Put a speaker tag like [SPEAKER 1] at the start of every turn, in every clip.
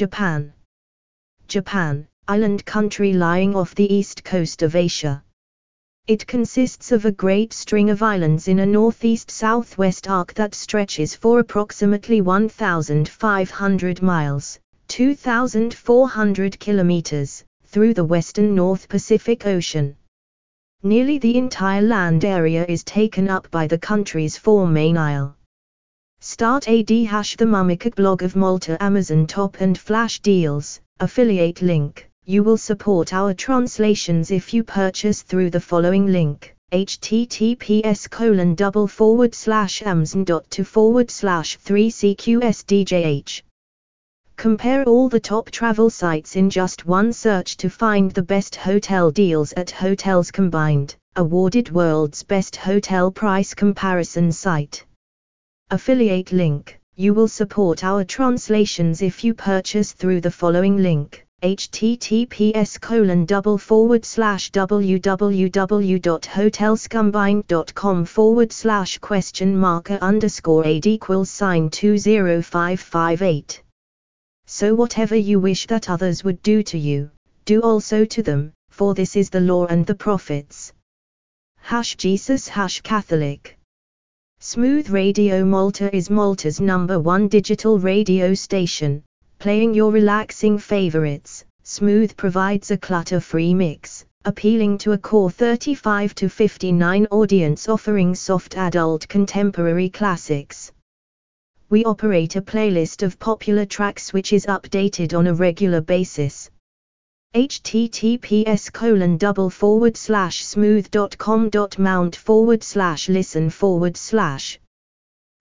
[SPEAKER 1] Japan. Japan, island country lying off the east coast of Asia. It consists of a great string of islands in a northeast-southwest arc that stretches for approximately 1,500 miles, 2,400 kilometers, through the western North Pacific Ocean. Nearly the entire land area is taken up by the country's four main isle. Start AD hash the Mumikak blog of Malta Amazon top and flash deals, affiliate link. You will support our translations if you purchase through the following link https colon double forward slash amazon.to forward slash 3cqsdjh. Compare all the top travel sites in just one search to find the best hotel deals at Hotels Combined, awarded world's best hotel price comparison site. Affiliate link. You will support our translations if you purchase through the following link https colon double forward slash www.hotelscombined.com forward slash question marker underscore aid equals sign 20558. So whatever you wish that others would do to you, do also to them, for this is the law and the prophets. Hash Jesus Hash Catholic. Smooth Radio Malta is Malta's number one digital radio station, playing your relaxing favorites. Smooth provides a clutter-free mix, appealing to a core 35 to 59 audience offering soft adult contemporary classics we operate a playlist of popular tracks which is updated on a regular basis. Https colon double forward slash smooth.com.mount forward slash listen forward slash.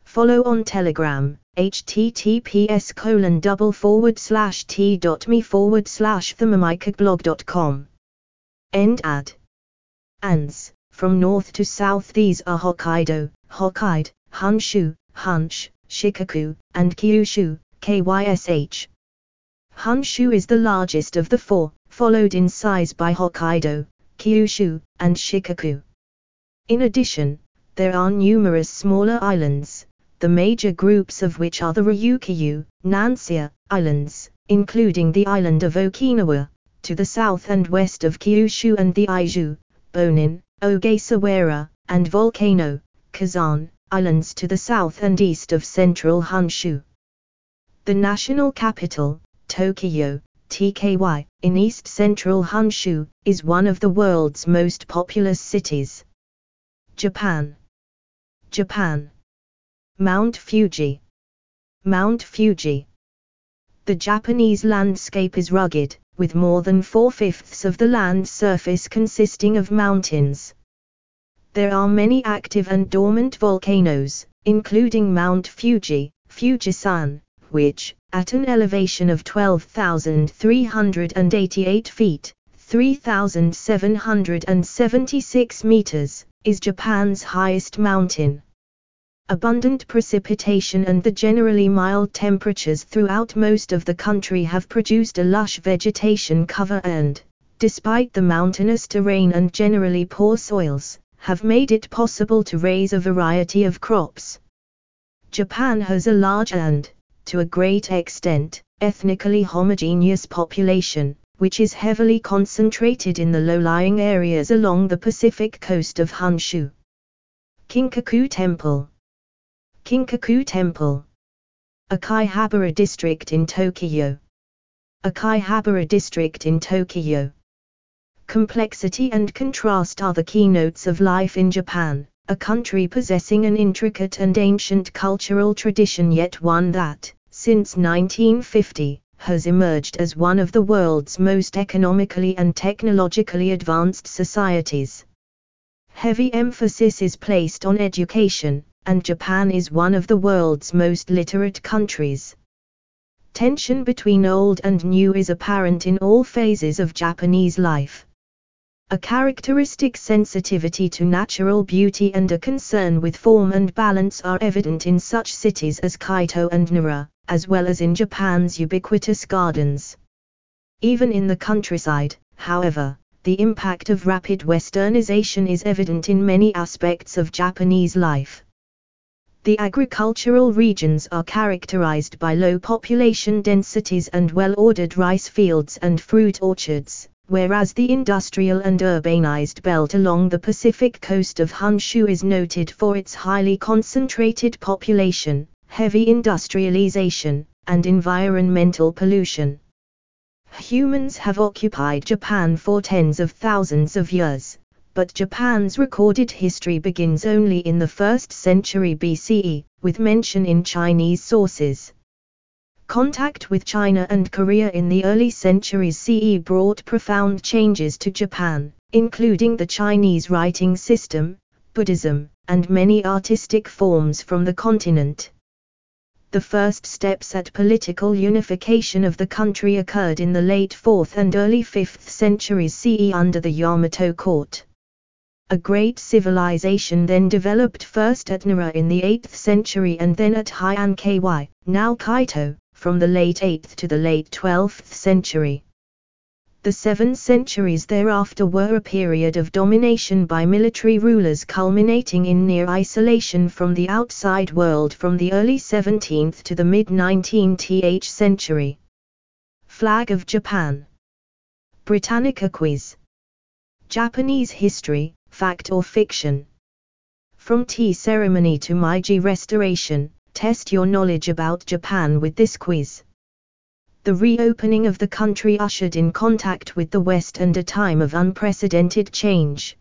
[SPEAKER 1] Follow on telegram https colon double forward slash t.me forward slash thermomicblog.com end ad. Ans. From north to south these are hokkaido hokkaido honshu hunch Shikoku, and Kyushu, KYSH. Honshu is the largest of the four, followed in size by Hokkaido, Kyushu, and Shikoku. In addition, there are numerous smaller islands, the major groups of which are the Ryukyu, Nansei Islands, including the island of Okinawa, to the south and west of Kyushu and the Izu, Bonin, Ogasawara, and Volcano, Kazan, islands to the south and east of central Honshu. The national capital, Tokyo, TKY, in east central Honshu, is one of the world's most populous cities. Japan. Japan. Mount Fuji. Mount Fuji. The Japanese landscape is rugged, with more than four-fifths of the land surface consisting of mountains. There are many active and dormant volcanoes, including Mount Fuji, Fujisan, which, at an elevation of 12,388 feet, 3,776 meters, is Japan's highest mountain. Abundant precipitation and the generally mild temperatures throughout most of the country have produced a lush vegetation cover and, despite the mountainous terrain and generally poor soils, have made it possible to raise a variety of crops. Japan has a large and, to a great extent, ethnically homogeneous population, which is heavily concentrated in the low-lying areas along the Pacific coast of Honshu. Kinkaku Temple. Kinkaku Temple. Akihabara District in Tokyo. Akihabara District in Tokyo. Complexity and contrast are the keynotes of life in Japan, a country possessing an intricate and ancient cultural tradition yet one that, since 1950, has emerged as one of the world's most economically and technologically advanced societies. Heavy emphasis is placed on education, and Japan is one of the world's most literate countries. Tension between old and new is apparent in all phases of Japanese life. A characteristic sensitivity to natural beauty and a concern with form and balance are evident in such cities as Kyoto and Nara, as well as in Japan's ubiquitous gardens. Even in the countryside, however, the impact of rapid westernization is evident in many aspects of Japanese life. The agricultural regions are characterized by low population densities and well-ordered rice fields and fruit orchards, whereas the industrial and urbanized belt along the Pacific coast of Honshu is noted for its highly concentrated population, heavy industrialization, and environmental pollution. Humans have occupied Japan for tens of thousands of years, but Japan's recorded history begins only in the 1st century BCE, with mention in Chinese sources. Contact with China and Korea in the early centuries CE brought profound changes to Japan, including the Chinese writing system, Buddhism, and many artistic forms from the continent. The first steps at political unification of the country occurred in the late 4th and early 5th centuries CE under the Yamato court. A great civilization then developed first at Nara in the 8th century and then at Heian Ky, now Kaito, from the late 8th to the late 12th century. The seven centuries thereafter were a period of domination by military rulers culminating in near isolation from the outside world from the early 17th to the mid-19th century. Flag of Japan Britannica Quiz Japanese History, fact or fiction. From tea ceremony to Meiji restoration, test your knowledge about Japan with this quiz. The reopening of the country ushered in contact with the West and a time of unprecedented change.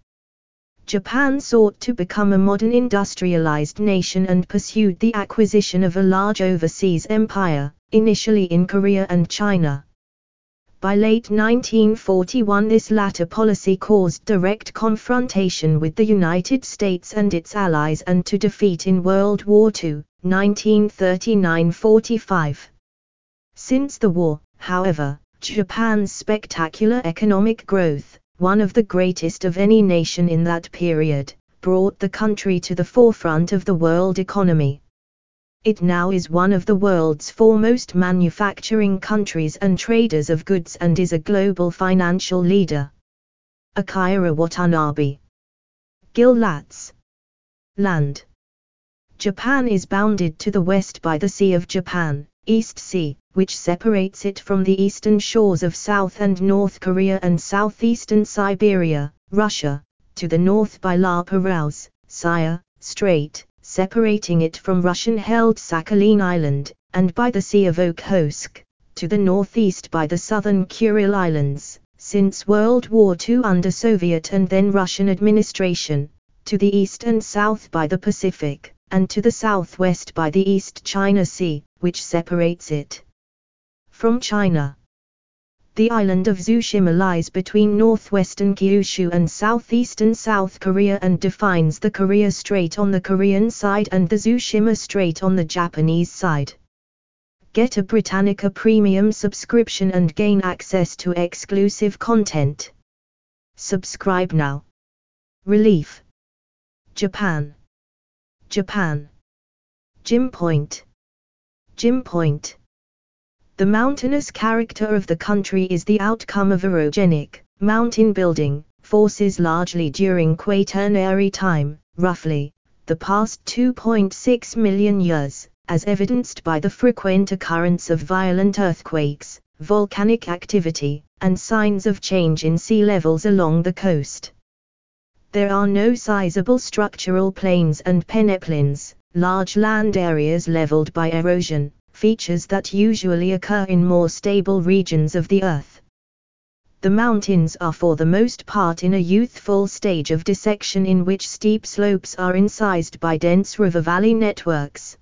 [SPEAKER 1] Japan sought to become a modern industrialized nation and pursued the acquisition of a large overseas empire, initially in Korea and China. By late 1941 this latter policy caused direct confrontation with the United States and its allies and to defeat in World War II, 1939-45. Since the war, however, Japan's spectacular economic growth, one of the greatest of any nation in that period, brought the country to the forefront of the world economy. It now is one of the world's foremost manufacturing countries and traders of goods and is a global financial leader. Akira Watanabe. Gil Latz. Land. Japan is bounded to the west by the Sea of Japan, East Sea, which separates it from the eastern shores of South and North Korea and southeastern Siberia, Russia, to the north by La Perouse, Silla, Strait, separating it from Russian-held Sakhalin Island, and by the Sea of Okhotsk, to the northeast by the southern Kuril Islands, since World War II under Soviet and then Russian administration, to the east and south by the Pacific, and to the southwest by the East China Sea, which separates it from China. The island of Tsushima lies between northwestern Kyushu and southeastern South Korea and defines the Korea Strait on the Korean side and the Tsushima Strait on the Japanese side. Get a Britannica Premium subscription and gain access to exclusive content. Subscribe now. Relief. Japan. Japan. Jim Point. Jim Point. The mountainous character of the country is the outcome of orogenic, mountain building, forces largely during Quaternary time, roughly, the past 2.6 million years, as evidenced by the frequent occurrence of violent earthquakes, volcanic activity, and signs of change in sea levels along the coast. There are no sizable structural plains and peneplains, large land areas leveled by erosion, features that usually occur in more stable regions of the Earth. The mountains are for the most part in a youthful stage of dissection in which steep slopes are incised by dense river valley networks.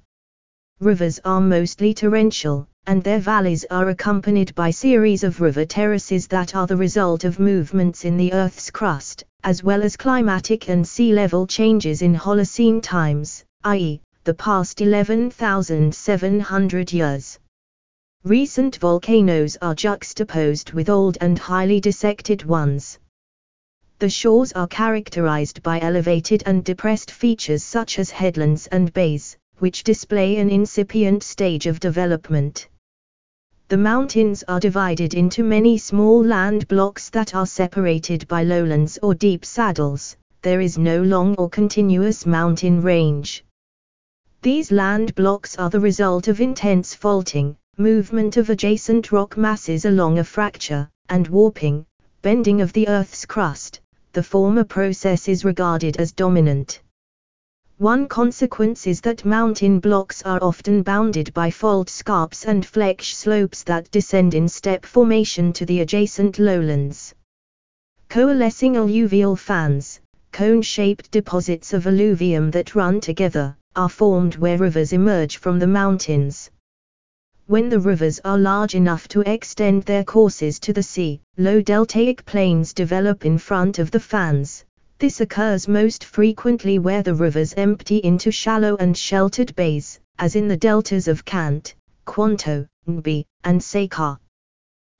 [SPEAKER 1] Rivers are mostly torrential, and their valleys are accompanied by series of river terraces that are the result of movements in the Earth's crust, as well as climatic and sea level changes in Holocene times, i.e., the past 11,700 years. Recent volcanoes are juxtaposed with old and highly dissected ones. The shores are characterized by elevated and depressed features such as headlands and bays, which display an incipient stage of development. The mountains are divided into many small land blocks that are separated by lowlands or deep saddles, there is no long or continuous mountain range. These land blocks are the result of intense faulting, movement of adjacent rock masses along a fracture, and warping, bending of the Earth's crust. The former process is regarded as dominant. One consequence is that mountain blocks are often bounded by fault scarps and fleche slopes that descend in step formation to the adjacent lowlands. Coalescing alluvial fans, cone-shaped deposits of alluvium that run together, are formed where rivers emerge from the mountains. When the rivers are large enough to extend their courses to the sea, low deltaic plains develop in front of the fans, this occurs most frequently where the rivers empty into shallow and sheltered bays, as in the deltas of Kant, Quanto, Nbi, and Sakar.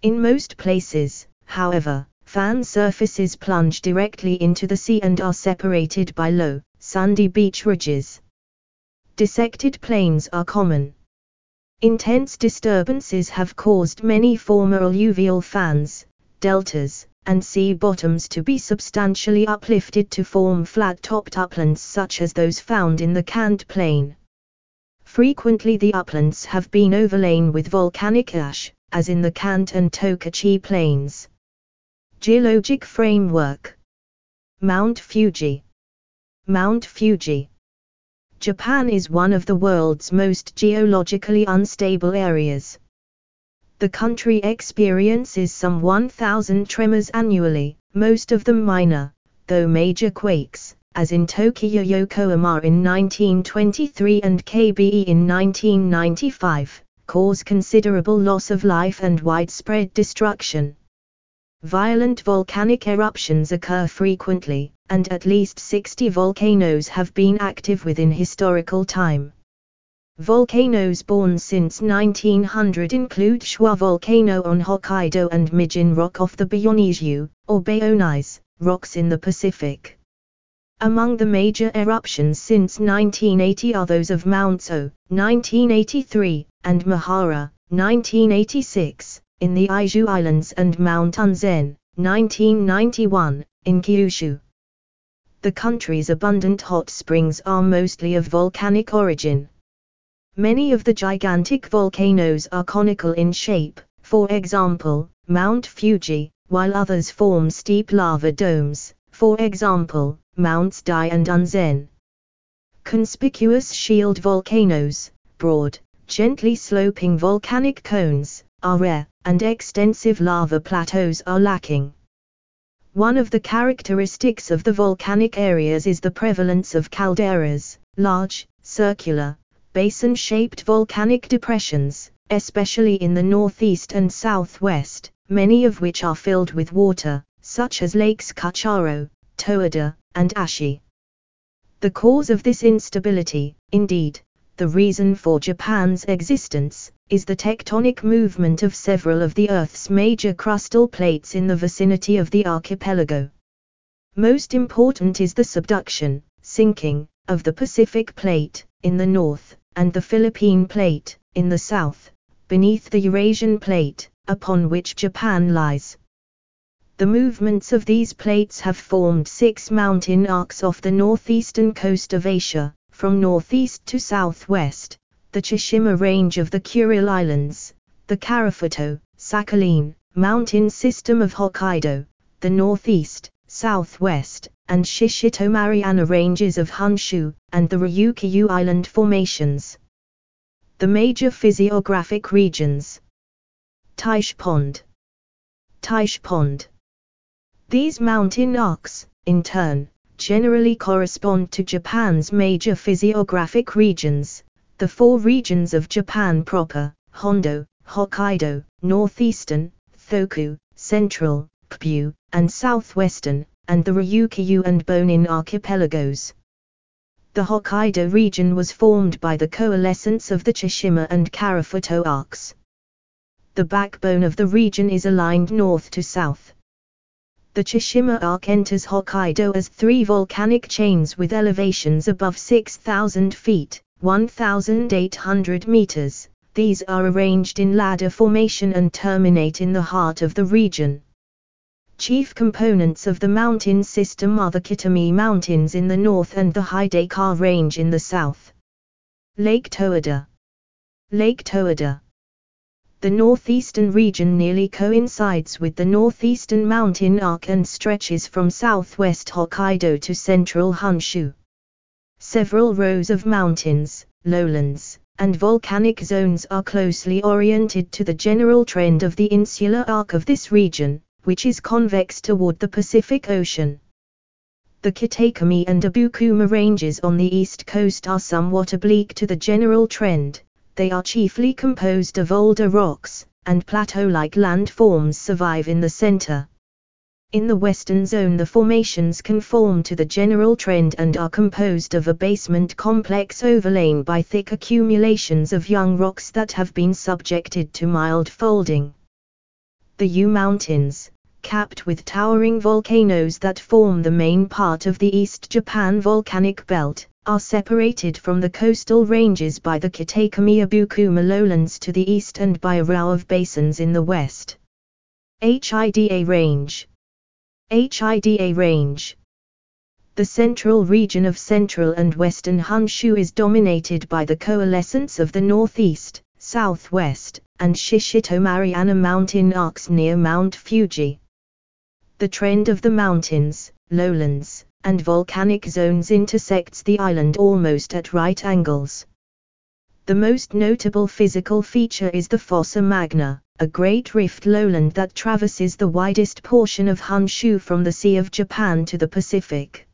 [SPEAKER 1] In most places, however, fan surfaces plunge directly into the sea and are separated by low, sandy beach ridges. Dissected plains are common. Intense disturbances have caused many former alluvial fans, deltas, and sea bottoms to be substantially uplifted to form flat-topped uplands such as those found in the Kant Plain. Frequently the uplands have been overlain with volcanic ash, as in the Kant and Tokachi plains. Geologic framework. Mount Fuji. Mount Fuji. Japan is one of the world's most geologically unstable areas. The country experiences some 1,000 tremors annually, most of them minor, though major quakes, as in Tokyo Yokohama in 1923 and KBE in 1995, cause considerable loss of life and widespread destruction. Violent volcanic eruptions occur frequently, and at least 60 volcanoes have been active within historical time. Volcanoes born since 1900 include Shuwa Volcano on Hokkaido and Mijin Rock off the Byonishu, or Bayonise, rocks in the Pacific. Among the major eruptions since 1980 are those of Mount So, 1983, and Mahara, 1986, in the Izu Islands and Mount Unzen, 1991, in Kyushu. The country's abundant hot springs are mostly of volcanic origin. Many of the gigantic volcanoes are conical in shape, for example, Mount Fuji, while others form steep lava domes, for example, Mounts Dai and Unzen. Conspicuous shield volcanoes, broad, gently sloping volcanic cones, are rare, and extensive lava plateaus are lacking. One of the characteristics of the volcanic areas is the prevalence of calderas, large, circular, basin-shaped volcanic depressions, especially in the northeast and southwest, many of which are filled with water, such as lakes Kussharo, Towada, and Ashi. The cause of this instability, indeed, the reason for Japan's existence, is the tectonic movement of several of the Earth's major crustal plates in the vicinity of the archipelago. Most important is the subduction, sinking, of the Pacific Plate, in the north, and the Philippine Plate, in the south, beneath the Eurasian Plate, upon which Japan lies. The movements of these plates have formed six mountain arcs off the northeastern coast of Asia, from northeast to southwest, the Chishima range of the Kuril Islands, the Karafuto, Sakhalin, mountain system of Hokkaido, the northeast, southwest, and Shishito Mariana ranges of Honshu, and the Ryukyu Island formations. The major physiographic regions. Taish Pond. Taish Pond. These mountain arcs, in turn, generally correspond to Japan's major physiographic regions, the four regions of Japan proper, Hondo, Hokkaido, Northeastern, Thoku, Central, Kpyu, and Southwestern, and the Ryukyu and Bonin archipelagos. The Hokkaido region was formed by the coalescence of the Chishima and Karafuto arcs. The backbone of the region is aligned north to south. The Chishima arc enters Hokkaido as three volcanic chains with elevations above 6,000 feet, 1,800 meters. These are arranged in ladder formation and terminate in the heart of the region. Chief components of the mountain system are the Kitami Mountains in the north and the Hidaka Range in the south. Lake Towada. Lake Towada. The northeastern region nearly coincides with the northeastern mountain arc and stretches from southwest Hokkaido to central Honshu. Several rows of mountains, lowlands, and volcanic zones are closely oriented to the general trend of the insular arc of this region, which is convex toward the Pacific Ocean. The Kitakami and Abukuma ranges on the east coast are somewhat oblique to the general trend, they are chiefly composed of older rocks, and plateau-like landforms survive in the center. In the western zone the formations conform to the general trend and are composed of a basement complex overlain by thick accumulations of young rocks that have been subjected to mild folding. The U Mountains, capped with towering volcanoes that form the main part of the East Japan volcanic belt, are separated from the coastal ranges by the Kitakami Abukuma lowlands to the east and by a row of basins in the west. HIDA Range HIDA Range The central region of central and western Honshu is dominated by the coalescence of the northeast, southwest, and Shishito Mariana mountain arcs near Mount Fuji. The trend of the mountains, lowlands, and volcanic zones intersects the island almost at right angles. The most notable physical feature is the Fossa Magna, a great rift lowland that traverses the widest portion of Honshu from the Sea of Japan to the Pacific.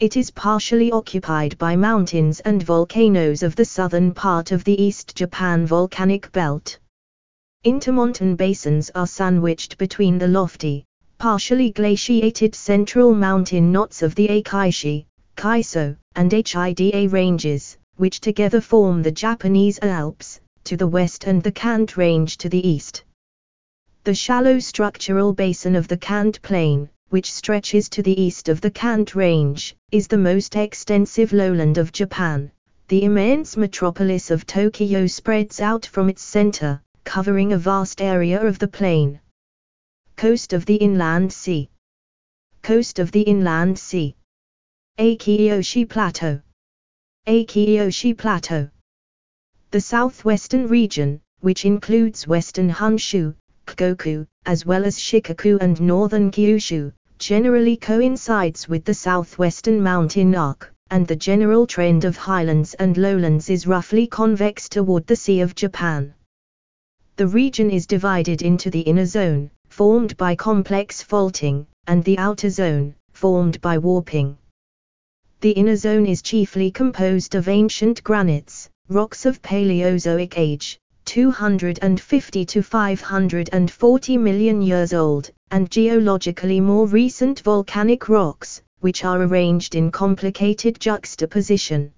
[SPEAKER 1] It is partially occupied by mountains and volcanoes of the southern part of the East Japan volcanic belt. Intermontane basins are sandwiched between the lofty, partially glaciated central mountain knots of the Akaishi, Kaiso, and Hida ranges, which together form the Japanese Alps, to the west and the Kant Range to the east. The shallow structural basin of the Kant Plain, which stretches to the east of the Kant Range, is the most extensive lowland of Japan. The immense metropolis of Tokyo spreads out from its center, covering a vast area of the plain. Coast of the Inland Sea. Coast of the Inland Sea. Akiyoshi Plateau. Akiyoshi Plateau. The southwestern region, which includes western Honshu, Koku, as well as Shikoku and northern Kyushu, generally coincides with the southwestern mountain arc, and the general trend of highlands and lowlands is roughly convex toward the Sea of Japan. The region is divided into the inner zone, formed by complex faulting, and the outer zone, formed by warping. The inner zone is chiefly composed of ancient granites, Rocks of Paleozoic age, 250 to 540 million years old, and geologically more recent volcanic rocks, which are arranged in complicated juxtaposition.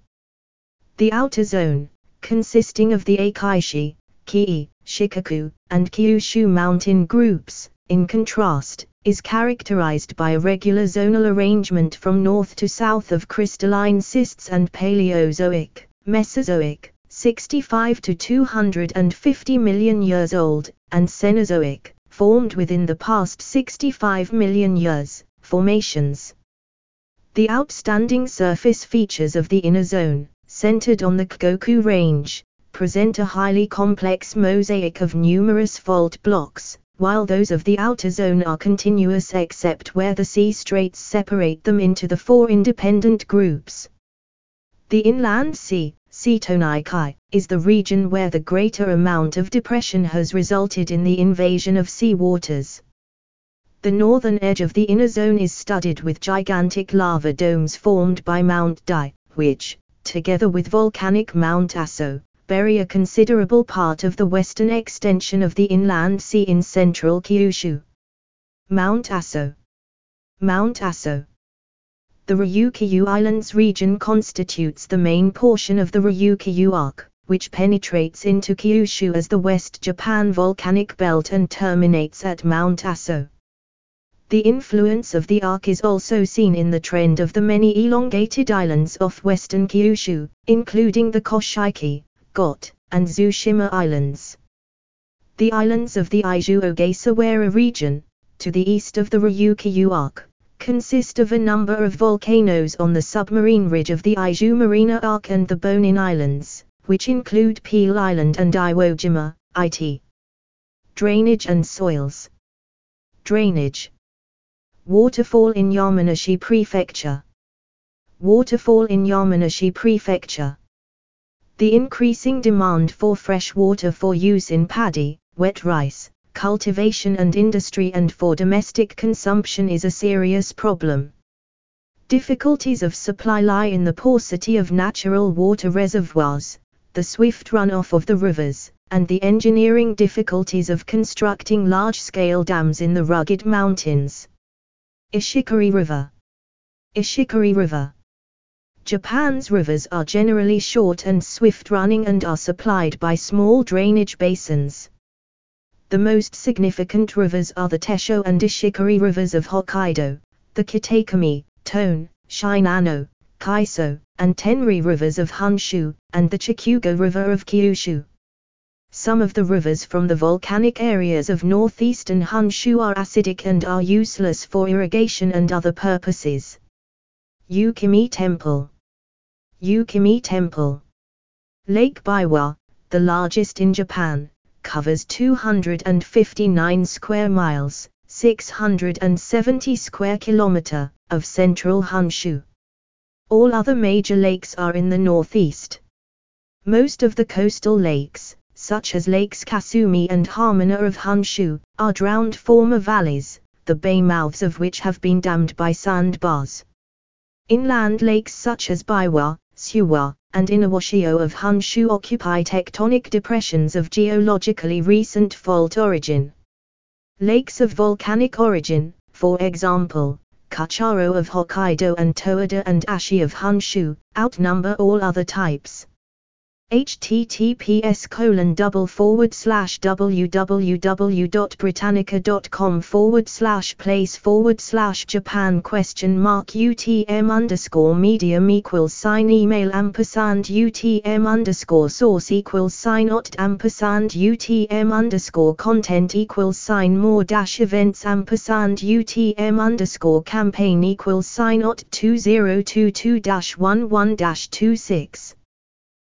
[SPEAKER 1] The outer zone, consisting of the Akaishi, Kii, Shikoku, and Kyushu mountain groups, in contrast, is characterized by a regular zonal arrangement from north to south of crystalline schists and Paleozoic. Mesozoic, 65 to 250 million years old, and Cenozoic, formed within the past 65 million years, formations. The outstanding surface features of the inner zone, centered on the Koku Range, present a highly complex mosaic of numerous fault blocks, while those of the outer zone are continuous except where the sea straits separate them into the four independent groups. The inland sea, Setonaikai, is the region where the greater amount of depression has resulted in the invasion of sea waters. The northern edge of the inner zone is studded with gigantic lava domes formed by Mount Dai, which, together with volcanic Mount Aso, bury a considerable part of the western extension of the inland sea in central Kyushu. Mount Aso Mount Aso the Ryukyu Islands region constitutes the main portion of the Ryukyu Arc, which penetrates into Kyushu as the West Japan volcanic belt and terminates at Mount Aso. The influence of the arc is also seen in the trend of the many elongated islands off western Kyushu, including the Koshiki, Got, and Tsushima Islands. The islands of the Izu Ogasawara region, to the east of the Ryukyu Arc, consist of a number of volcanoes on the submarine ridge of the Ijou Arc and the Bonin Islands, which include Peel Island and Iwo Jima, IT. Drainage and soils. Drainage. Waterfall in Yamanashi Prefecture. Waterfall in Yamanashi Prefecture. The increasing demand for fresh water for use in paddy, wet rice, cultivation and industry and for domestic consumption is a serious problem. Difficulties of supply lie in the paucity of natural water reservoirs, the swift runoff of the rivers, and the engineering difficulties of constructing large-scale dams in the rugged mountains. Ishikari River Ishikari River Japan's rivers are generally short and swift running and are supplied by small drainage basins. The most significant rivers are the Teshio and Ishikari rivers of Hokkaido, the Kitakami, Tone, Shinano, Kaiso, and Tenri rivers of Honshu, and the Chikugo River of Kyushu. Some of the rivers from the volcanic areas of northeastern Honshu are acidic and are useless for irrigation and other purposes. Yukimi Temple Yukimi Temple Lake Biwa, the largest in Japan, covers 259 square miles, 670 square kilometer, of central Honshu. All other major lakes are in the northeast. Most of the coastal lakes, such as Lakes Kasumi and Hamana of Honshu, are drowned former valleys, the bay mouths of which have been dammed by sandbars. Inland lakes such as Biwa, Suwa, and Inawashiro of Honshu occupy tectonic depressions of geologically recent fault origin. Lakes of volcanic origin, for example, Kussharo of Hokkaido and Towada and Ashi of Honshu, outnumber all other types https colon double forward slash www.britannica.com forward slash place forward slash Japan question mark UTM underscore medium equals sign email ampersand UTM underscore source equals sign ot ampersand UTM underscore content equals sign more dash events ampersand UTM underscore campaign equals sign ot 2022 dash 11 dash 26